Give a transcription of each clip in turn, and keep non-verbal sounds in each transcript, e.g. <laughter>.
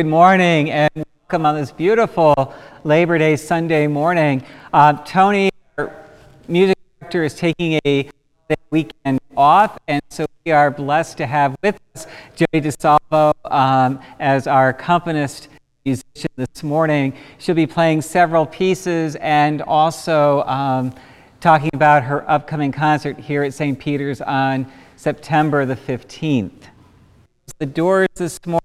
Good morning and welcome on this beautiful Labor Day Sunday morning. Uh, Tony, our music director, is taking a weekend off, and so we are blessed to have with us Jody DeSalvo um, as our accompanist musician this morning. She'll be playing several pieces and also um, talking about her upcoming concert here at St. Peter's on September the 15th. The doors this morning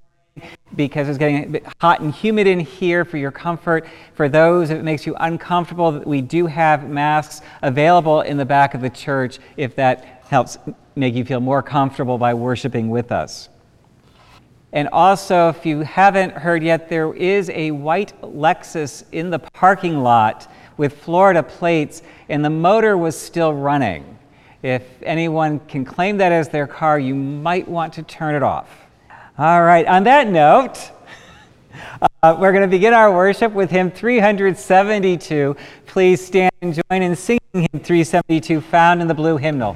because it's getting a bit hot and humid in here for your comfort. For those, if it makes you uncomfortable, we do have masks available in the back of the church if that helps make you feel more comfortable by worshiping with us. And also, if you haven't heard yet, there is a white Lexus in the parking lot with Florida plates, and the motor was still running. If anyone can claim that as their car, you might want to turn it off. All right, on that note, uh, we're going to begin our worship with hymn 372. Please stand and join in singing hymn 372, found in the blue hymnal.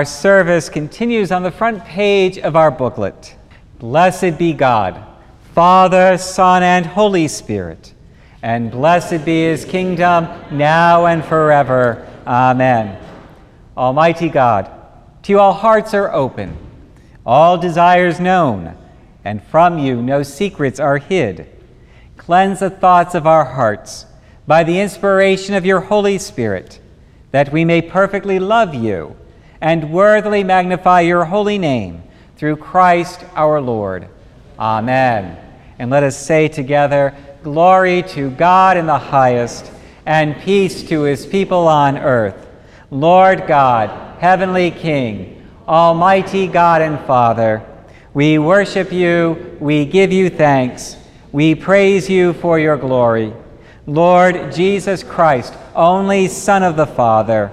Our service continues on the front page of our booklet. Blessed be God, Father, Son, and Holy Spirit. And blessed be his kingdom, now and forever. Amen. Almighty God, to you all hearts are open, all desires known, and from you no secrets are hid. Cleanse the thoughts of our hearts by the inspiration of your Holy Spirit, that we may perfectly love you and worthily magnify your holy name through Christ our Lord. Amen. And let us say together, Glory to God in the highest, and peace to his people on earth. Lord God, heavenly King, almighty God and Father, we worship you, we give you thanks, we praise you for your glory. Lord Jesus Christ, only Son of the Father,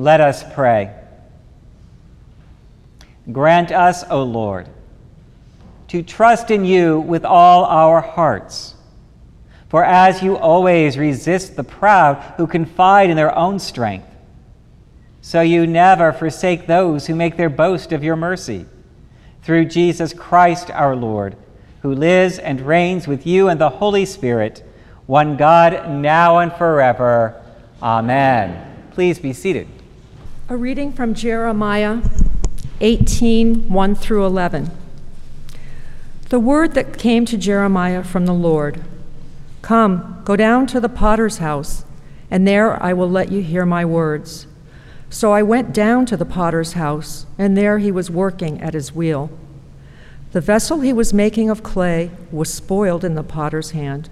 Let us pray. Grant us, O Lord, to trust in you with all our hearts. For as you always resist the proud who confide in their own strength, so you never forsake those who make their boast of your mercy. Through Jesus Christ our Lord, who lives and reigns with you and the Holy Spirit, one God, now and forever. Amen. Please be seated. A reading from Jeremiah 18 1 through 11. The word that came to Jeremiah from the Lord Come, go down to the potter's house, and there I will let you hear my words. So I went down to the potter's house, and there he was working at his wheel. The vessel he was making of clay was spoiled in the potter's hand,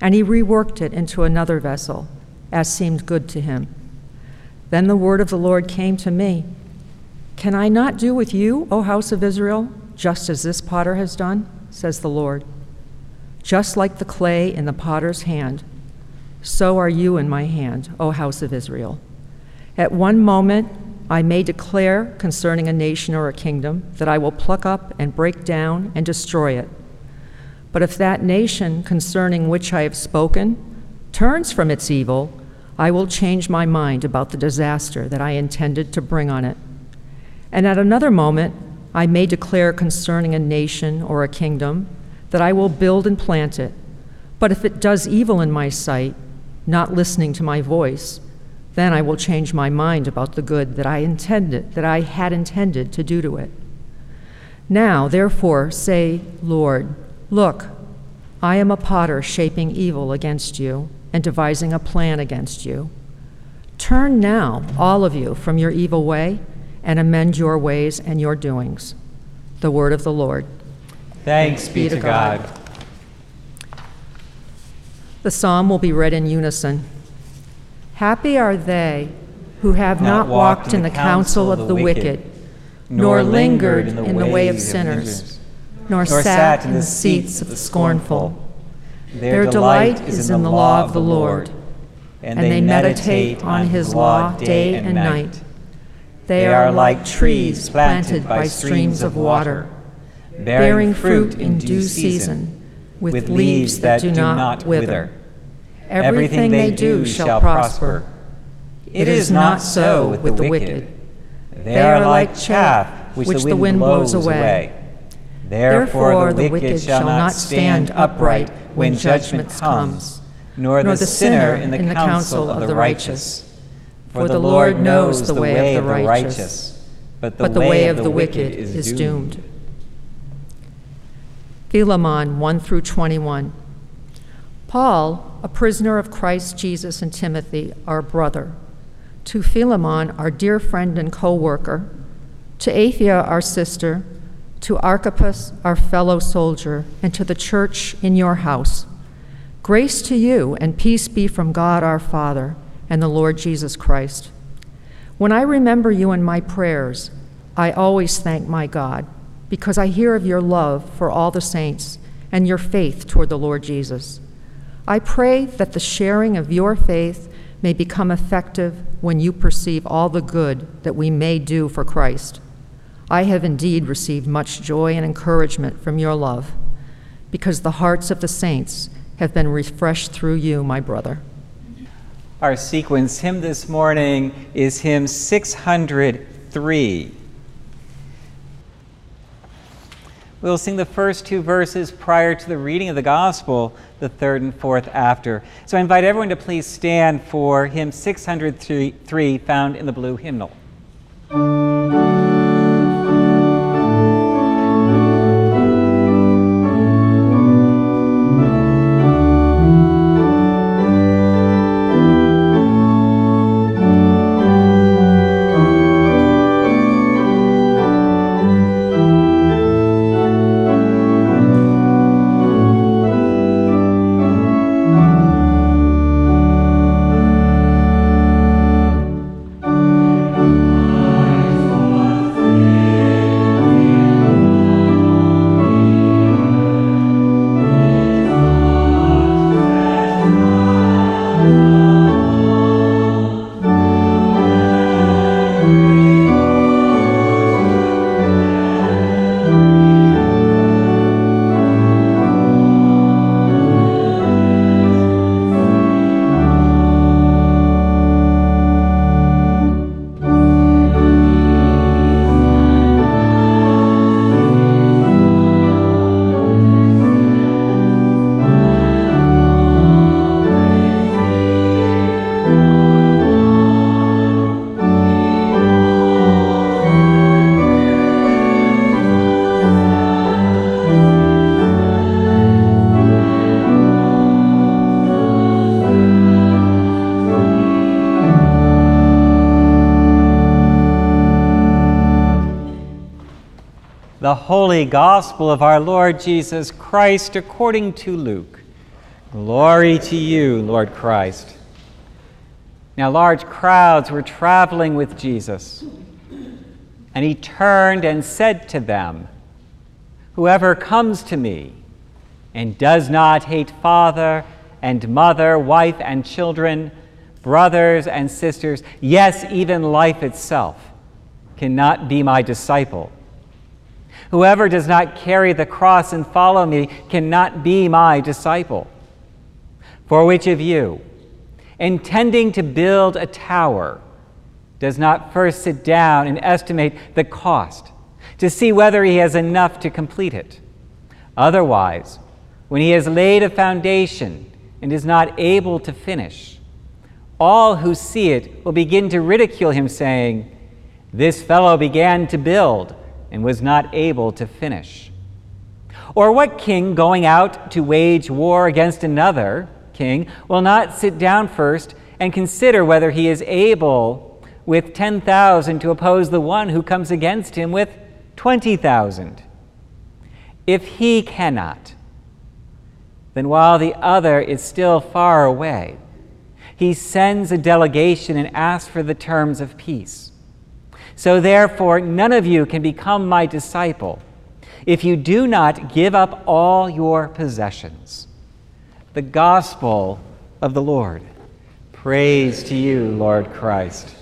and he reworked it into another vessel, as seemed good to him. Then the word of the Lord came to me Can I not do with you, O house of Israel, just as this potter has done? says the Lord. Just like the clay in the potter's hand, so are you in my hand, O house of Israel. At one moment, I may declare concerning a nation or a kingdom that I will pluck up and break down and destroy it. But if that nation concerning which I have spoken turns from its evil, I will change my mind about the disaster that I intended to bring on it. And at another moment, I may declare concerning a nation or a kingdom that I will build and plant it. But if it does evil in my sight, not listening to my voice, then I will change my mind about the good that I intended, that I had intended to do to it. Now, therefore, say, Lord, look, I am a potter shaping evil against you and devising a plan against you. Turn now, all of you, from your evil way and amend your ways and your doings. The word of the Lord. Thanks be to God. God. The psalm will be read in unison. Happy are they who have not, not walked in the counsel of the wicked, nor lingered in the way of sinners, nor sat in the seats of the scornful. Their delight is in the law of the Lord, and they meditate on his law day and night. They are like trees planted by streams of water, bearing fruit in due season, with leaves that do not wither. Everything they do shall prosper. It is not so with the wicked. They are like chaff which the wind blows away. Therefore the wicked shall not stand upright when judgment comes, nor the sinner in the counsel of the righteous. For the Lord knows the way of the righteous, but the way of the wicked is doomed. Philemon 1 through 21. Paul, a prisoner of Christ Jesus and Timothy, our brother, to Philemon, our dear friend and co worker, to Apphia, our sister, to Archippus, our fellow soldier, and to the church in your house. Grace to you and peace be from God our Father and the Lord Jesus Christ. When I remember you in my prayers, I always thank my God because I hear of your love for all the saints and your faith toward the Lord Jesus. I pray that the sharing of your faith may become effective when you perceive all the good that we may do for Christ. I have indeed received much joy and encouragement from your love, because the hearts of the saints have been refreshed through you, my brother. Our sequence hymn this morning is hymn 603. We'll sing the first two verses prior to the reading of the gospel, the third and fourth after. So I invite everyone to please stand for hymn 603 found in the blue hymnal. Holy gospel of our Lord Jesus Christ according to Luke. Glory to you, Lord Christ. Now, large crowds were traveling with Jesus, and he turned and said to them, Whoever comes to me and does not hate father and mother, wife and children, brothers and sisters, yes, even life itself, cannot be my disciple. Whoever does not carry the cross and follow me cannot be my disciple. For which of you, intending to build a tower, does not first sit down and estimate the cost to see whether he has enough to complete it? Otherwise, when he has laid a foundation and is not able to finish, all who see it will begin to ridicule him, saying, This fellow began to build and was not able to finish? Or what king going out to wage war against another king will not sit down first and consider whether he is able with 10,000 to oppose the one who comes against him with 20,000? If he cannot, then while the other is still far away, he sends a delegation and asks for the terms of peace. So therefore, none of you can become my disciple if you do not give up all your possessions. The gospel of the Lord. Praise to you, Lord Christ.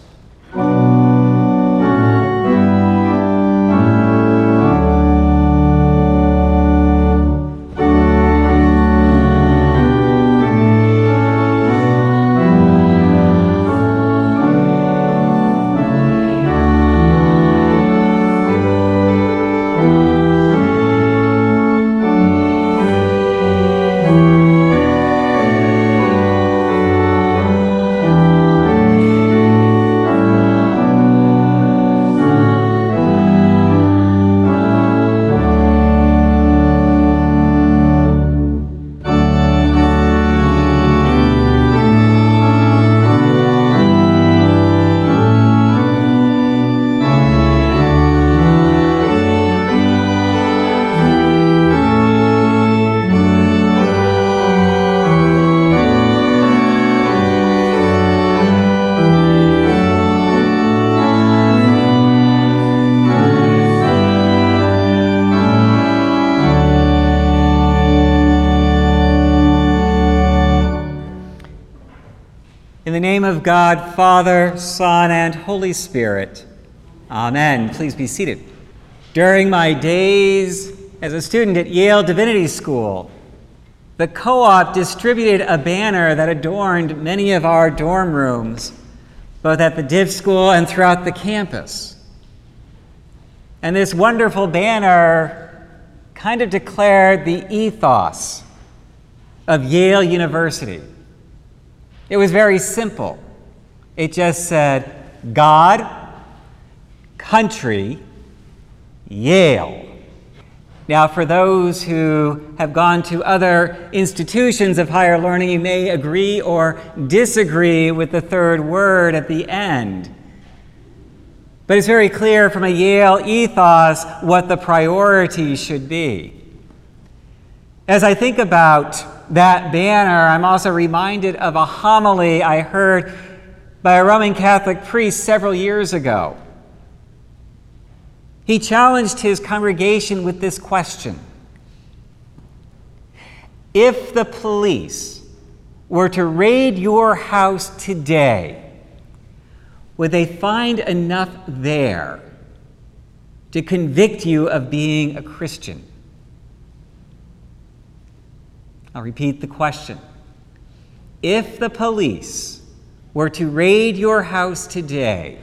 God, Father, Son, and Holy Spirit. Amen. Please be seated. During my days as a student at Yale Divinity School, the co op distributed a banner that adorned many of our dorm rooms, both at the Div School and throughout the campus. And this wonderful banner kind of declared the ethos of Yale University. It was very simple. It just said, God, country, Yale. Now, for those who have gone to other institutions of higher learning, you may agree or disagree with the third word at the end. But it's very clear from a Yale ethos what the priority should be. As I think about that banner, I'm also reminded of a homily I heard by a Roman Catholic priest several years ago. He challenged his congregation with this question If the police were to raid your house today, would they find enough there to convict you of being a Christian? I'll repeat the question. If the police were to raid your house today,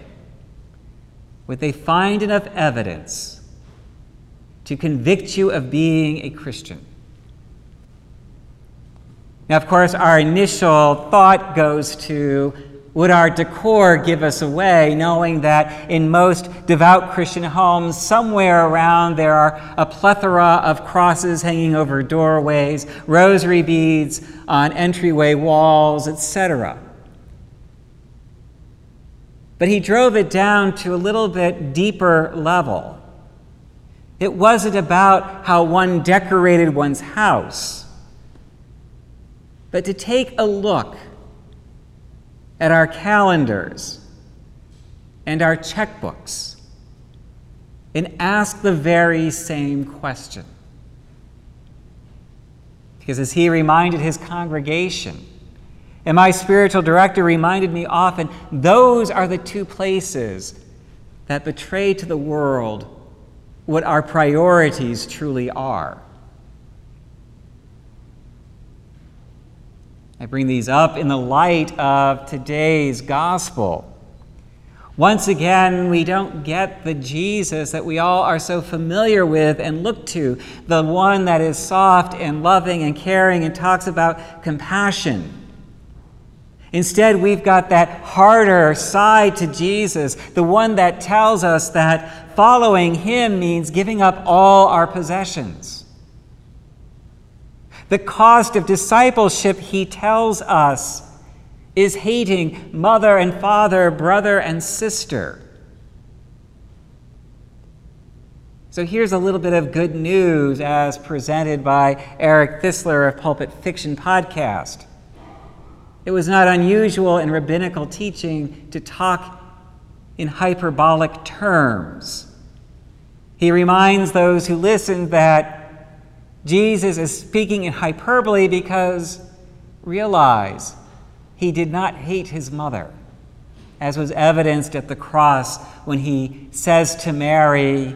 would they find enough evidence to convict you of being a Christian? Now, of course, our initial thought goes to would our decor give us away, knowing that in most devout Christian homes, somewhere around there are a plethora of crosses hanging over doorways, rosary beads on entryway walls, etc. But he drove it down to a little bit deeper level. It wasn't about how one decorated one's house, but to take a look at our calendars and our checkbooks and ask the very same question. Because as he reminded his congregation, and my spiritual director reminded me often, those are the two places that betray to the world what our priorities truly are. I bring these up in the light of today's gospel. Once again, we don't get the Jesus that we all are so familiar with and look to, the one that is soft and loving and caring and talks about compassion. Instead, we've got that harder side to Jesus, the one that tells us that following him means giving up all our possessions the cost of discipleship, he tells us, is hating mother and father, brother and sister. So here's a little bit of good news as presented by Eric Fistler of Pulpit Fiction Podcast. It was not unusual in rabbinical teaching to talk in hyperbolic terms. He reminds those who listen that Jesus is speaking in hyperbole because realize he did not hate his mother, as was evidenced at the cross when he says to Mary,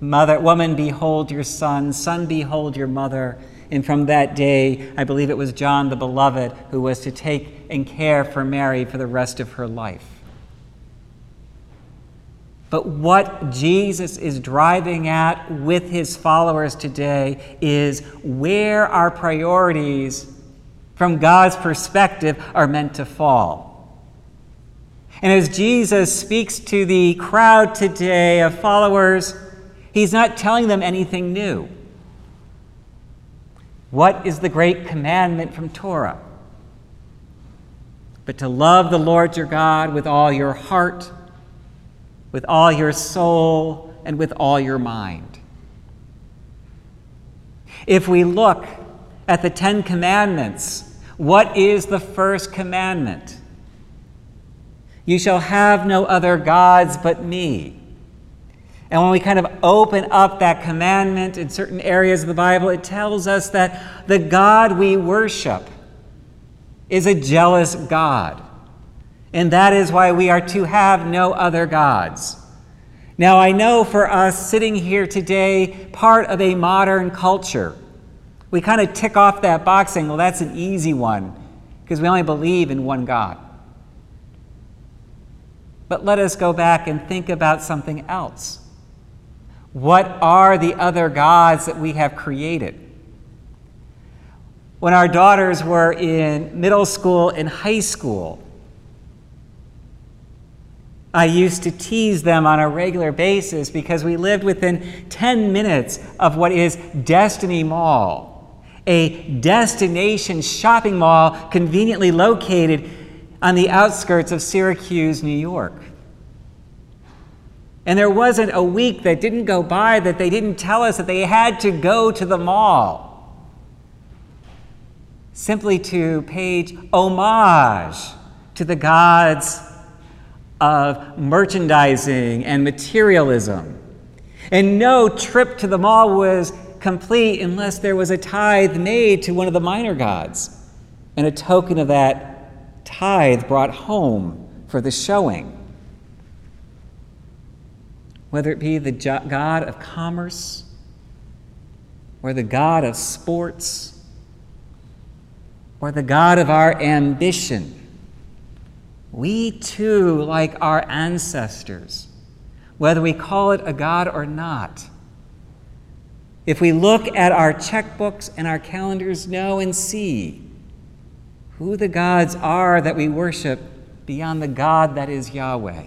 Mother, woman, behold your son, son, behold your mother. And from that day, I believe it was John the Beloved who was to take and care for Mary for the rest of her life. But what Jesus is driving at with his followers today is where our priorities, from God's perspective, are meant to fall. And as Jesus speaks to the crowd today of followers, he's not telling them anything new. What is the great commandment from Torah? But to love the Lord your God with all your heart with all your soul and with all your mind. If we look at the Ten Commandments, what is the first commandment? You shall have no other gods but me. And when we kind of open up that commandment in certain areas of the Bible, it tells us that the God we worship is a jealous God. And that is why we are to have no other gods. Now, I know for us sitting here today, part of a modern culture, we kind of tick off that box saying, well, that's an easy one because we only believe in one God. But let us go back and think about something else. What are the other gods that we have created? When our daughters were in middle school and high school, I used to tease them on a regular basis because we lived within 10 minutes of what is Destiny Mall, a destination shopping mall conveniently located on the outskirts of Syracuse, New York. And there wasn't a week that didn't go by that they didn't tell us that they had to go to the mall. Simply to pay homage to the gods of merchandising and materialism. And no trip to the mall was complete unless there was a tithe made to one of the minor gods. And a token of that tithe brought home for the showing whether it be the God of commerce or the God of sports or the God of our ambition. We too, like our ancestors, whether we call it a God or not, if we look at our checkbooks and our calendars, know and see who the gods are that we worship beyond the God that is Yahweh.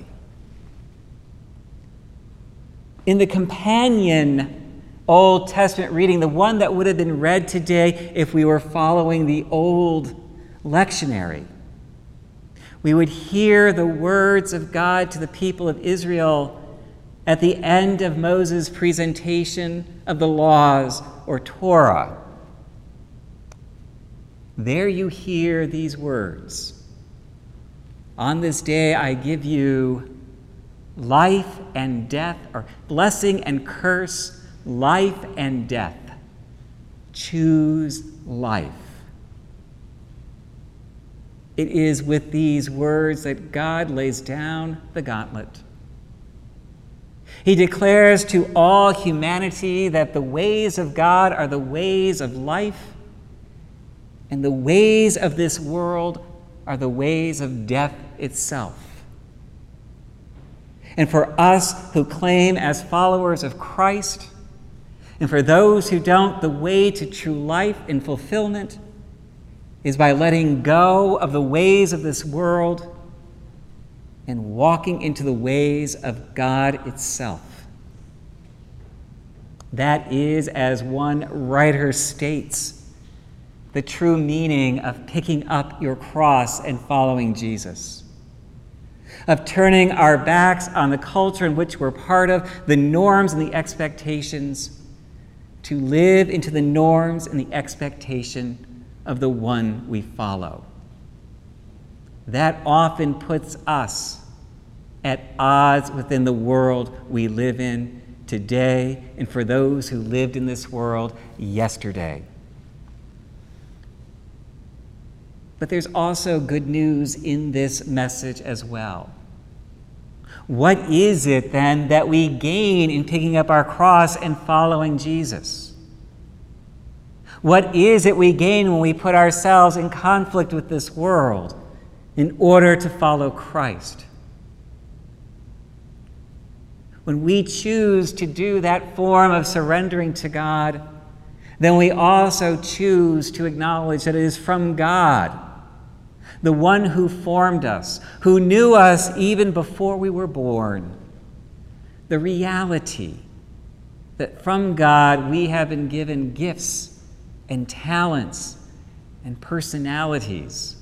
In the companion Old Testament reading, the one that would have been read today if we were following the old lectionary, we would hear the words of God to the people of Israel at the end of Moses' presentation of the laws or Torah. There you hear these words On this day I give you life and death, or blessing and curse, life and death. Choose life. It is with these words that God lays down the gauntlet. He declares to all humanity that the ways of God are the ways of life, and the ways of this world are the ways of death itself. And for us who claim as followers of Christ, and for those who don't, the way to true life and fulfillment is by letting go of the ways of this world and walking into the ways of God itself. That is, as one writer states, the true meaning of picking up your cross and following Jesus of turning our backs on the culture in which we're part of, the norms and the expectations, to live into the norms and the expectation of the one we follow. That often puts us at odds within the world we live in today and for those who lived in this world yesterday. But there's also good news in this message as well. What is it then that we gain in picking up our cross and following Jesus? What is it we gain when we put ourselves in conflict with this world in order to follow Christ? When we choose to do that form of surrendering to God, then we also choose to acknowledge that it is from God the one who formed us, who knew us even before we were born. The reality that from God we have been given gifts and talents and personalities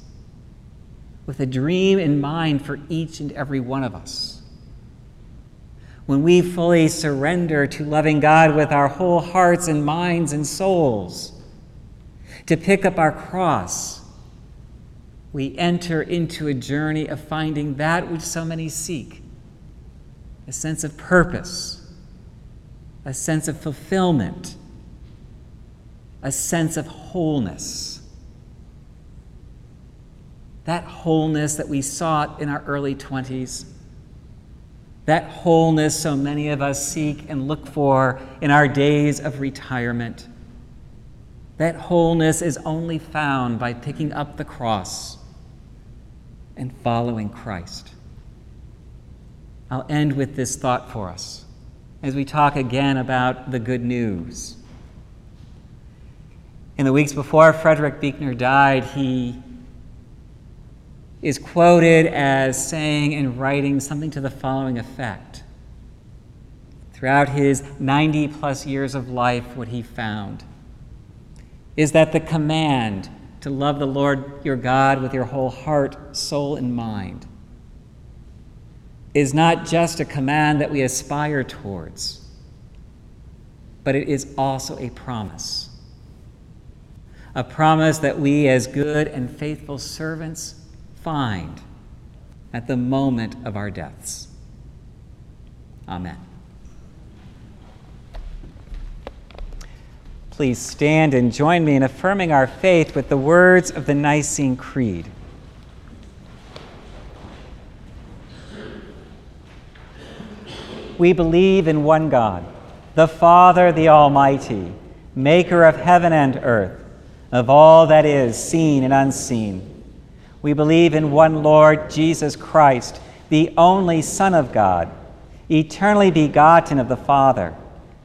with a dream in mind for each and every one of us. When we fully surrender to loving God with our whole hearts and minds and souls, to pick up our cross we enter into a journey of finding that which so many seek a sense of purpose, a sense of fulfillment, a sense of wholeness. that wholeness that we sought in our early 20s, that wholeness so many of us seek and look for in our days of retirement. That wholeness is only found by picking up the cross and following Christ. I'll end with this thought for us as we talk again about the good news. In the weeks before Frederick Buechner died, he is quoted as saying and writing something to the following effect. Throughout his 90 plus years of life, what he found is that the command to love the Lord your God with your whole heart, soul, and mind is not just a command that we aspire towards, but it is also a promise. A promise that we, as good and faithful servants, find at the moment of our deaths. Amen. Please stand and join me in affirming our faith with the words of the Nicene Creed. We believe in one God, the Father, the Almighty, maker of heaven and earth, of all that is seen and unseen. We believe in one Lord, Jesus Christ, the only Son of God, eternally begotten of the Father,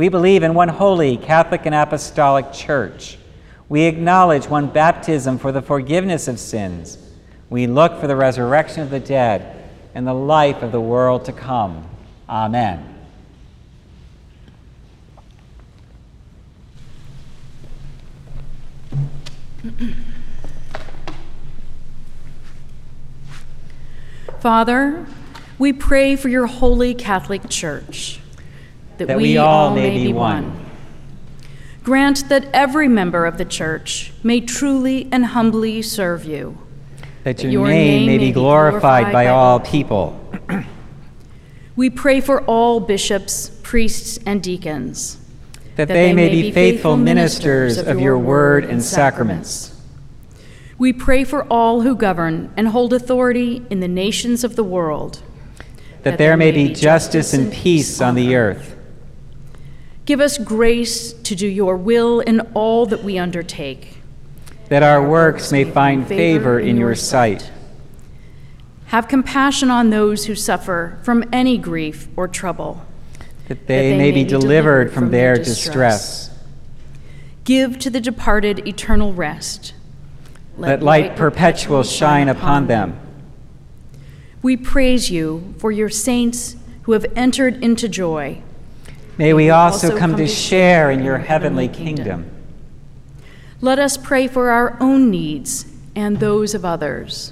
We believe in one holy, Catholic, and Apostolic Church. We acknowledge one baptism for the forgiveness of sins. We look for the resurrection of the dead and the life of the world to come. Amen. Father, we pray for your holy Catholic Church, that, that we, we, all may, may be one. one. Grant that every member of the Church may truly and humbly serve you that your, your name, name, may be glorified, glorified by, by all people. <clears throat> we pray for all bishops, priests, and deacons. That, that they, they, may be faithful ministers of your word and sacraments. We pray for all who govern and hold authority in the nations of the world. That, that there may be justice and peace on the earth. Give us grace to do your will in all that we undertake that our works may find favor in your sight. Have compassion on those who suffer from any grief or trouble, that they, that they may, be delivered from, from their distress. distress. Give to the departed eternal rest. Let, Let light, light perpetual shine upon them. We praise you for your saints who have entered into joy. May we also come to share in your heavenly kingdom. Let us pray for our own needs and those of others.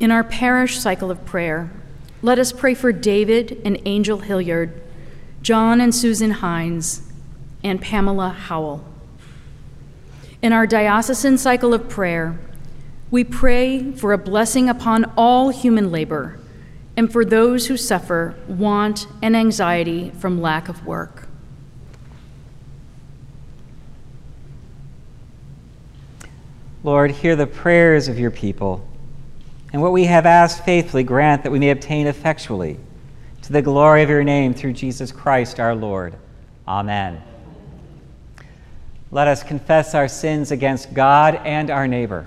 In our parish cycle of prayer, let us pray for David and Angel Hilliard, John and Susan Hines, and Pamela Howell. In our diocesan cycle of prayer, we pray for a blessing upon all human labor and for those who suffer want and anxiety from lack of work. Lord, hear the prayers of your people, and what we have asked faithfully grant that we may obtain effectually, to the glory of your name through Jesus Christ our Lord. Amen. Let us confess our sins against God and our neighbor.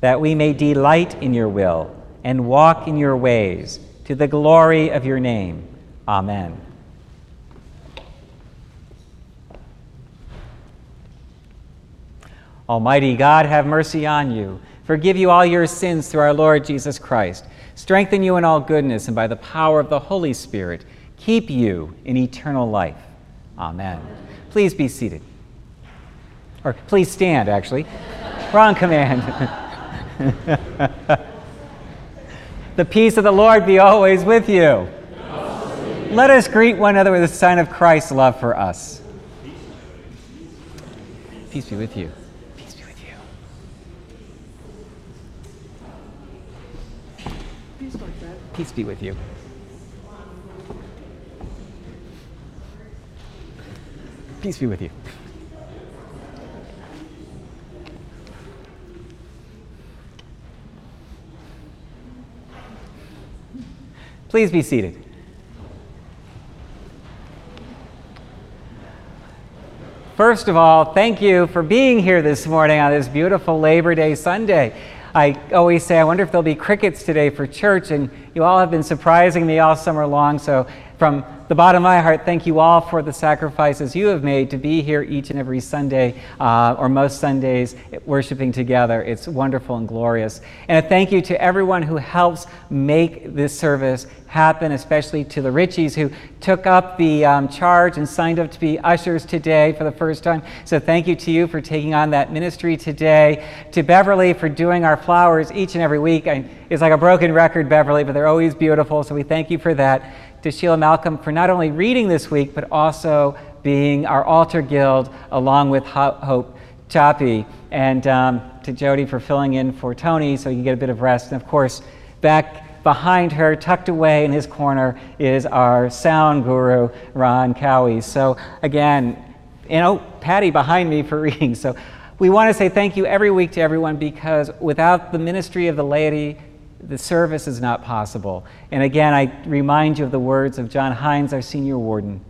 that we may delight in your will and walk in your ways, to the glory of your name. Amen. Almighty God, have mercy on you, forgive you all your sins through our Lord Jesus Christ, strengthen you in all goodness, and by the power of the Holy Spirit, keep you in eternal life. Amen. Please be seated. Or please stand, actually. Wrong command. <laughs> <laughs> the peace of the Lord be always with you. Let us greet one another with a sign of Christ's love for us. Peace be with you. Peace be with you. Peace be with you. Peace be with you. Please be seated. First of all, thank you for being here this morning on this beautiful Labor Day Sunday. I always say, I wonder if there'll be crickets today for church, and you all have been surprising me all summer long. So, from the bottom of my heart, thank you all for the sacrifices you have made to be here each and every Sunday, uh, or most Sundays, worshiping together. It's wonderful and glorious. And a thank you to everyone who helps make this service happen, especially to the Richies who took up the um, charge and signed up to be ushers today for the first time. So thank you to you for taking on that ministry today. To Beverly for doing our flowers each and every week. I, it's like a broken record, Beverly, but they're always beautiful. So we thank you for that to Sheila Malcolm for not only reading this week, but also being our altar guild along with Hope Chappie, and um, to Jody for filling in for Tony so you can get a bit of rest. And of course, back behind her, tucked away in his corner, is our sound guru, Ron Cowie. So again, you know, Patty behind me for <laughs> reading. So we want to say thank you every week to everyone because without the ministry of the laity, the service is not possible. And again, I remind you of the words of John Hines, our senior warden.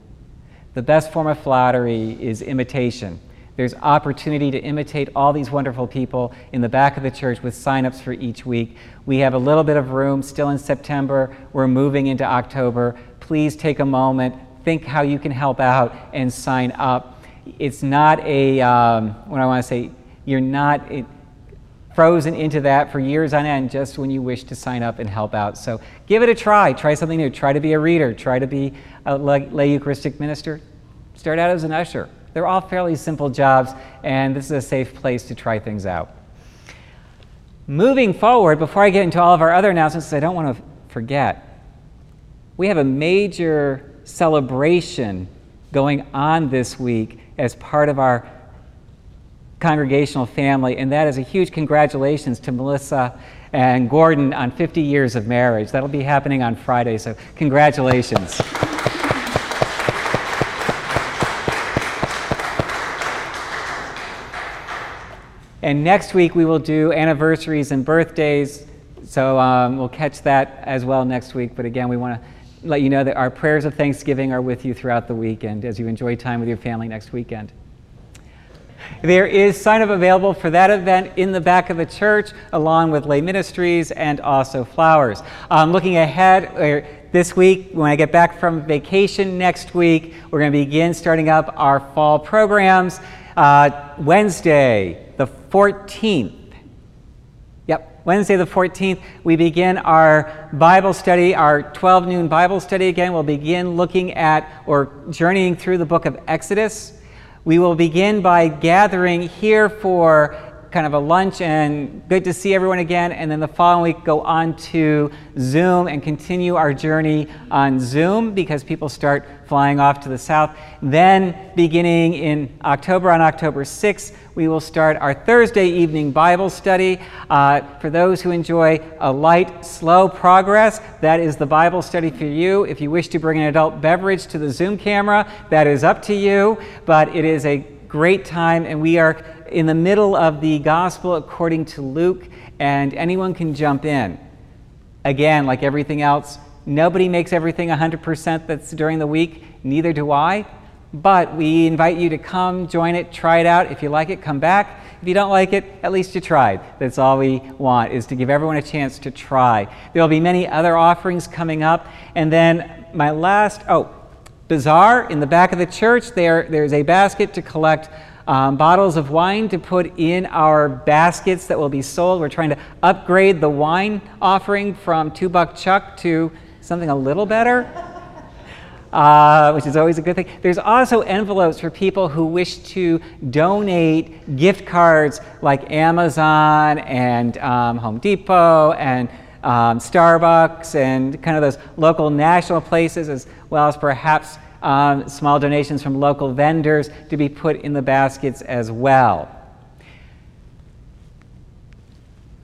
The best form of flattery is imitation. There's opportunity to imitate all these wonderful people in the back of the church with sign-ups for each week. We have a little bit of room still in September. We're moving into October. Please take a moment, think how you can help out, and sign up. It's not a, um, what I want to say, you're not, it, frozen into that for years on end just when you wish to sign up and help out. So give it a try. Try something new. Try to be a reader. Try to be a lay Eucharistic minister. Start out as an usher. They're all fairly simple jobs, and this is a safe place to try things out. Moving forward, before I get into all of our other announcements, I don't want to forget, we have a major celebration going on this week as part of our congregational family, and that is a huge congratulations to Melissa and Gordon on 50 years of marriage. That'll be happening on Friday, so congratulations. And next week we will do anniversaries and birthdays, so um, we'll catch that as well next week. But again, we want to let you know that our prayers of thanksgiving are with you throughout the weekend as you enjoy time with your family next weekend. There is sign up available for that event in the back of the church, along with lay ministries and also flowers. Um, looking ahead, er, this week, when I get back from vacation next week, we're going to begin starting up our fall programs. Uh, Wednesday, the 14th. Yep, Wednesday the 14th, we begin our Bible study, our 12 noon Bible study again. We'll begin looking at or journeying through the book of Exodus. We will begin by gathering here for kind of a lunch and good to see everyone again. And then the following week, go on to Zoom and continue our journey on Zoom because people start flying off to the south. Then, beginning in October, on October 6th, we will start our Thursday evening Bible study. Uh, for those who enjoy a light, slow progress, that is the Bible study for you. If you wish to bring an adult beverage to the Zoom camera, that is up to you. But it is a great time, and we are in the middle of the Gospel according to Luke, and anyone can jump in. Again, like everything else, nobody makes everything 100% that's during the week, neither do I. But we invite you to come, join it, try it out. If you like it, come back. If you don't like it, at least you tried. That's all we want, is to give everyone a chance to try. There will be many other offerings coming up. And then my last, oh, bazaar in the back of the church. There, there's a basket to collect um, bottles of wine to put in our baskets that will be sold. We're trying to upgrade the wine offering from two buck chuck to something a little better. <laughs> Uh, which is always a good thing. There's also envelopes for people who wish to donate gift cards like Amazon and um, Home Depot and um, Starbucks and kind of those local national places, as well as perhaps um, small donations from local vendors to be put in the baskets as well.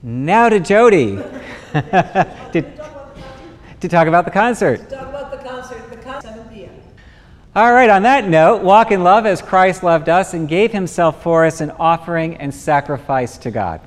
Now to Jody <laughs> to, to talk about the concert. Talk about the concert, the concert, 7 p.m. All right, on that note, walk in love as Christ loved us and gave himself for us an offering and sacrifice to God.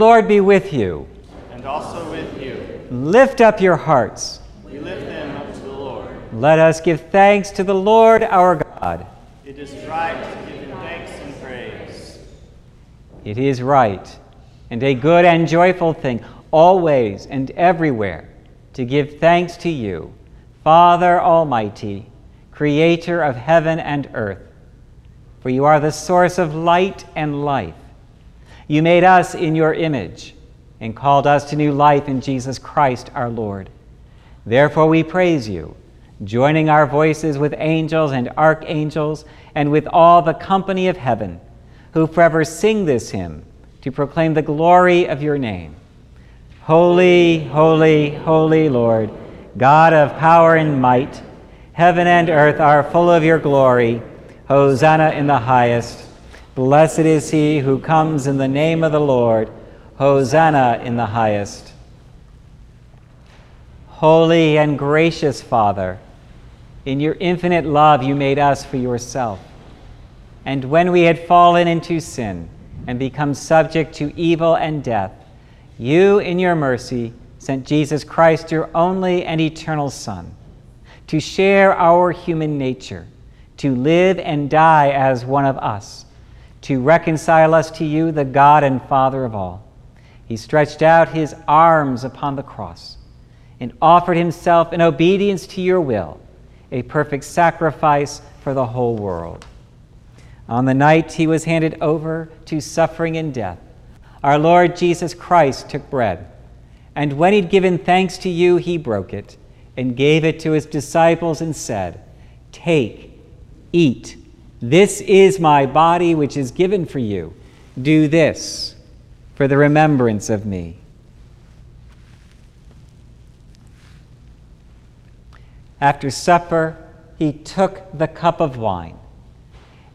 Lord be with you. And also with you. Lift up your hearts. We lift them up to the Lord. Let us give thanks to the Lord our God. It is right to give him thanks and praise. It is right and a good and joyful thing, always and everywhere, to give thanks to you, Father Almighty, Creator of heaven and earth. For you are the source of light and life. You made us in your image and called us to new life in Jesus Christ our Lord. Therefore, we praise you, joining our voices with angels and archangels and with all the company of heaven, who forever sing this hymn to proclaim the glory of your name. Holy, holy, holy Lord, God of power and might, heaven and earth are full of your glory. Hosanna in the highest. Blessed is he who comes in the name of the Lord. Hosanna in the highest. Holy and gracious Father, in your infinite love you made us for yourself. And when we had fallen into sin and become subject to evil and death, you, in your mercy, sent Jesus Christ, your only and eternal Son, to share our human nature, to live and die as one of us, to reconcile us to you, the God and Father of all. He stretched out his arms upon the cross and offered himself in obedience to your will, a perfect sacrifice for the whole world. On the night he was handed over to suffering and death, our Lord Jesus Christ took bread, and when he'd given thanks to you, he broke it and gave it to his disciples and said, Take, eat. This is my body, which is given for you. Do this for the remembrance of me. After supper, he took the cup of wine.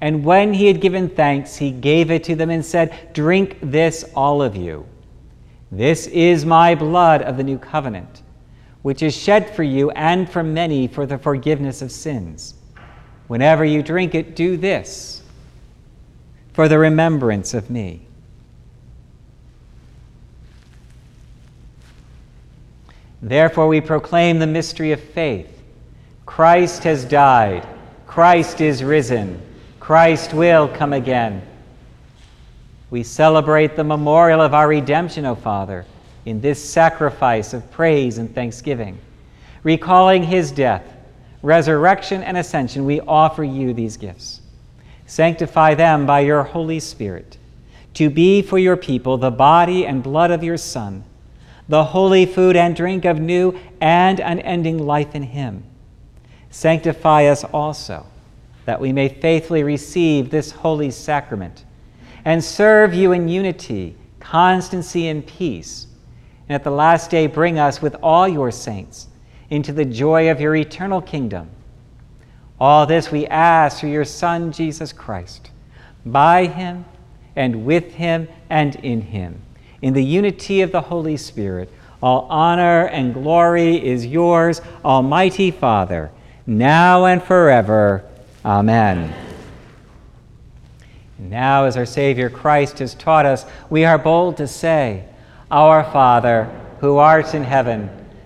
And when he had given thanks, he gave it to them and said, Drink this, all of you. This is my blood of the new covenant, which is shed for you and for many for the forgiveness of sins. Whenever you drink it, do this for the remembrance of me. Therefore, we proclaim the mystery of faith. Christ has died, Christ is risen, Christ will come again. We celebrate the memorial of our redemption, O Father, in this sacrifice of praise and thanksgiving. Recalling his death, resurrection, and ascension, we offer you these gifts. Sanctify them by your Holy Spirit, to be for your people the body and blood of your Son, the holy food and drink of new and unending life in him. Sanctify us also, that we may faithfully receive this holy sacrament and serve you in unity, constancy, and peace. And at the last day, bring us with all your saints into the joy of your eternal kingdom. All this we ask through your Son, Jesus Christ, by him and with him and in him, in the unity of the Holy Spirit. All honor and glory is yours, Almighty Father, now and forever. Amen. Now, as our Savior Christ has taught us, we are bold to say, Our Father, who art in heaven,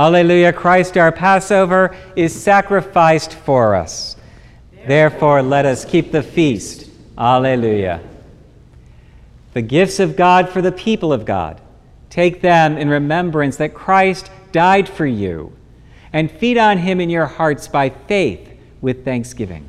Alleluia, Christ our Passover is sacrificed for us. Therefore, let us keep the feast. Alleluia. The gifts of God for the people of God. Take them in remembrance that Christ died for you, and feed on him in your hearts by faith with thanksgiving.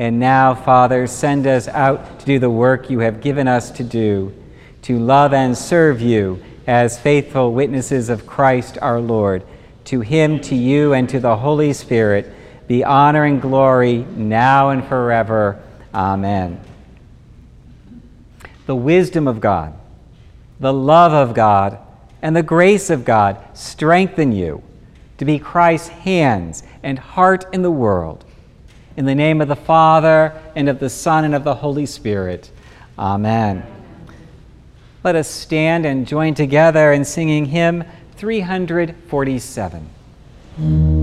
And now, Father, send us out to do the work you have given us to do, to love and serve you as faithful witnesses of Christ our Lord. To him, to you, and to the Holy Spirit be honor and glory now and forever. Amen. The wisdom of God, the love of God, and the grace of God strengthen you to be Christ's hands and heart in the world. In the name of the Father, and of the Son, and of the Holy Spirit. Amen. Let us stand and join together in singing hymn 347.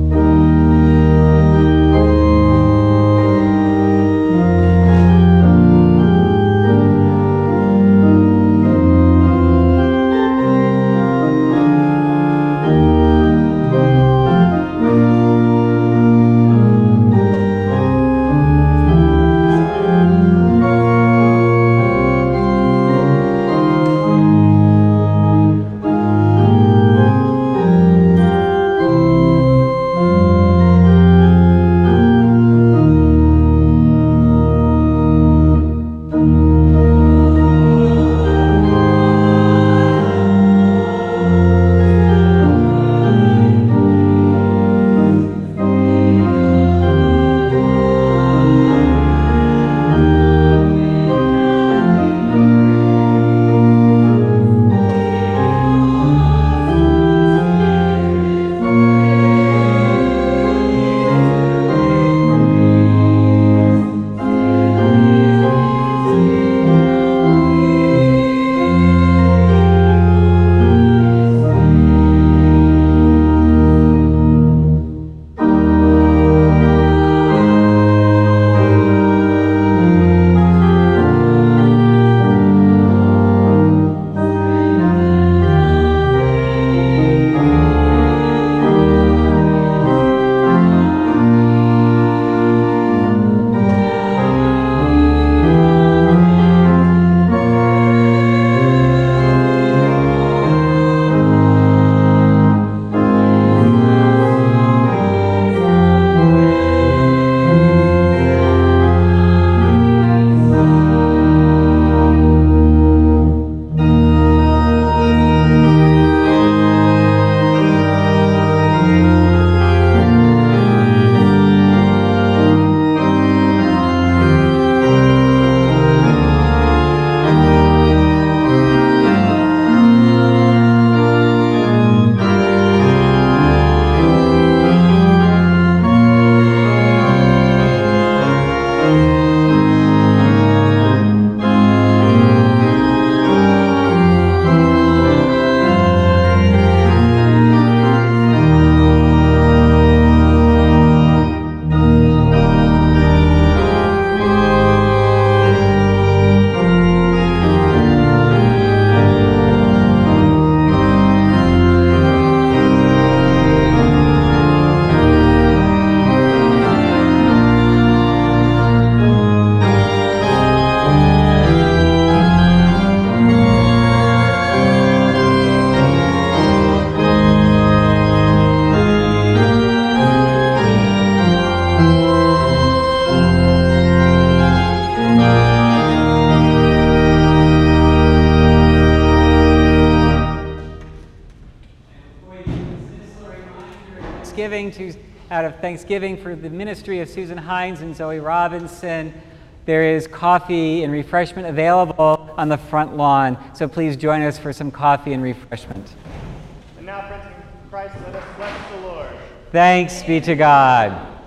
Of thanksgiving for the ministry of Susan Hines and Zoe Robinson. There is coffee and refreshment available on the front lawn, so please join us for some coffee and refreshment. And now, friends in Christ, let us bless the Lord. Thanks be to God.